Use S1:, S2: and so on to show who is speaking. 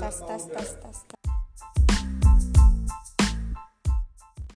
S1: tas, tas, tas, tas. tas.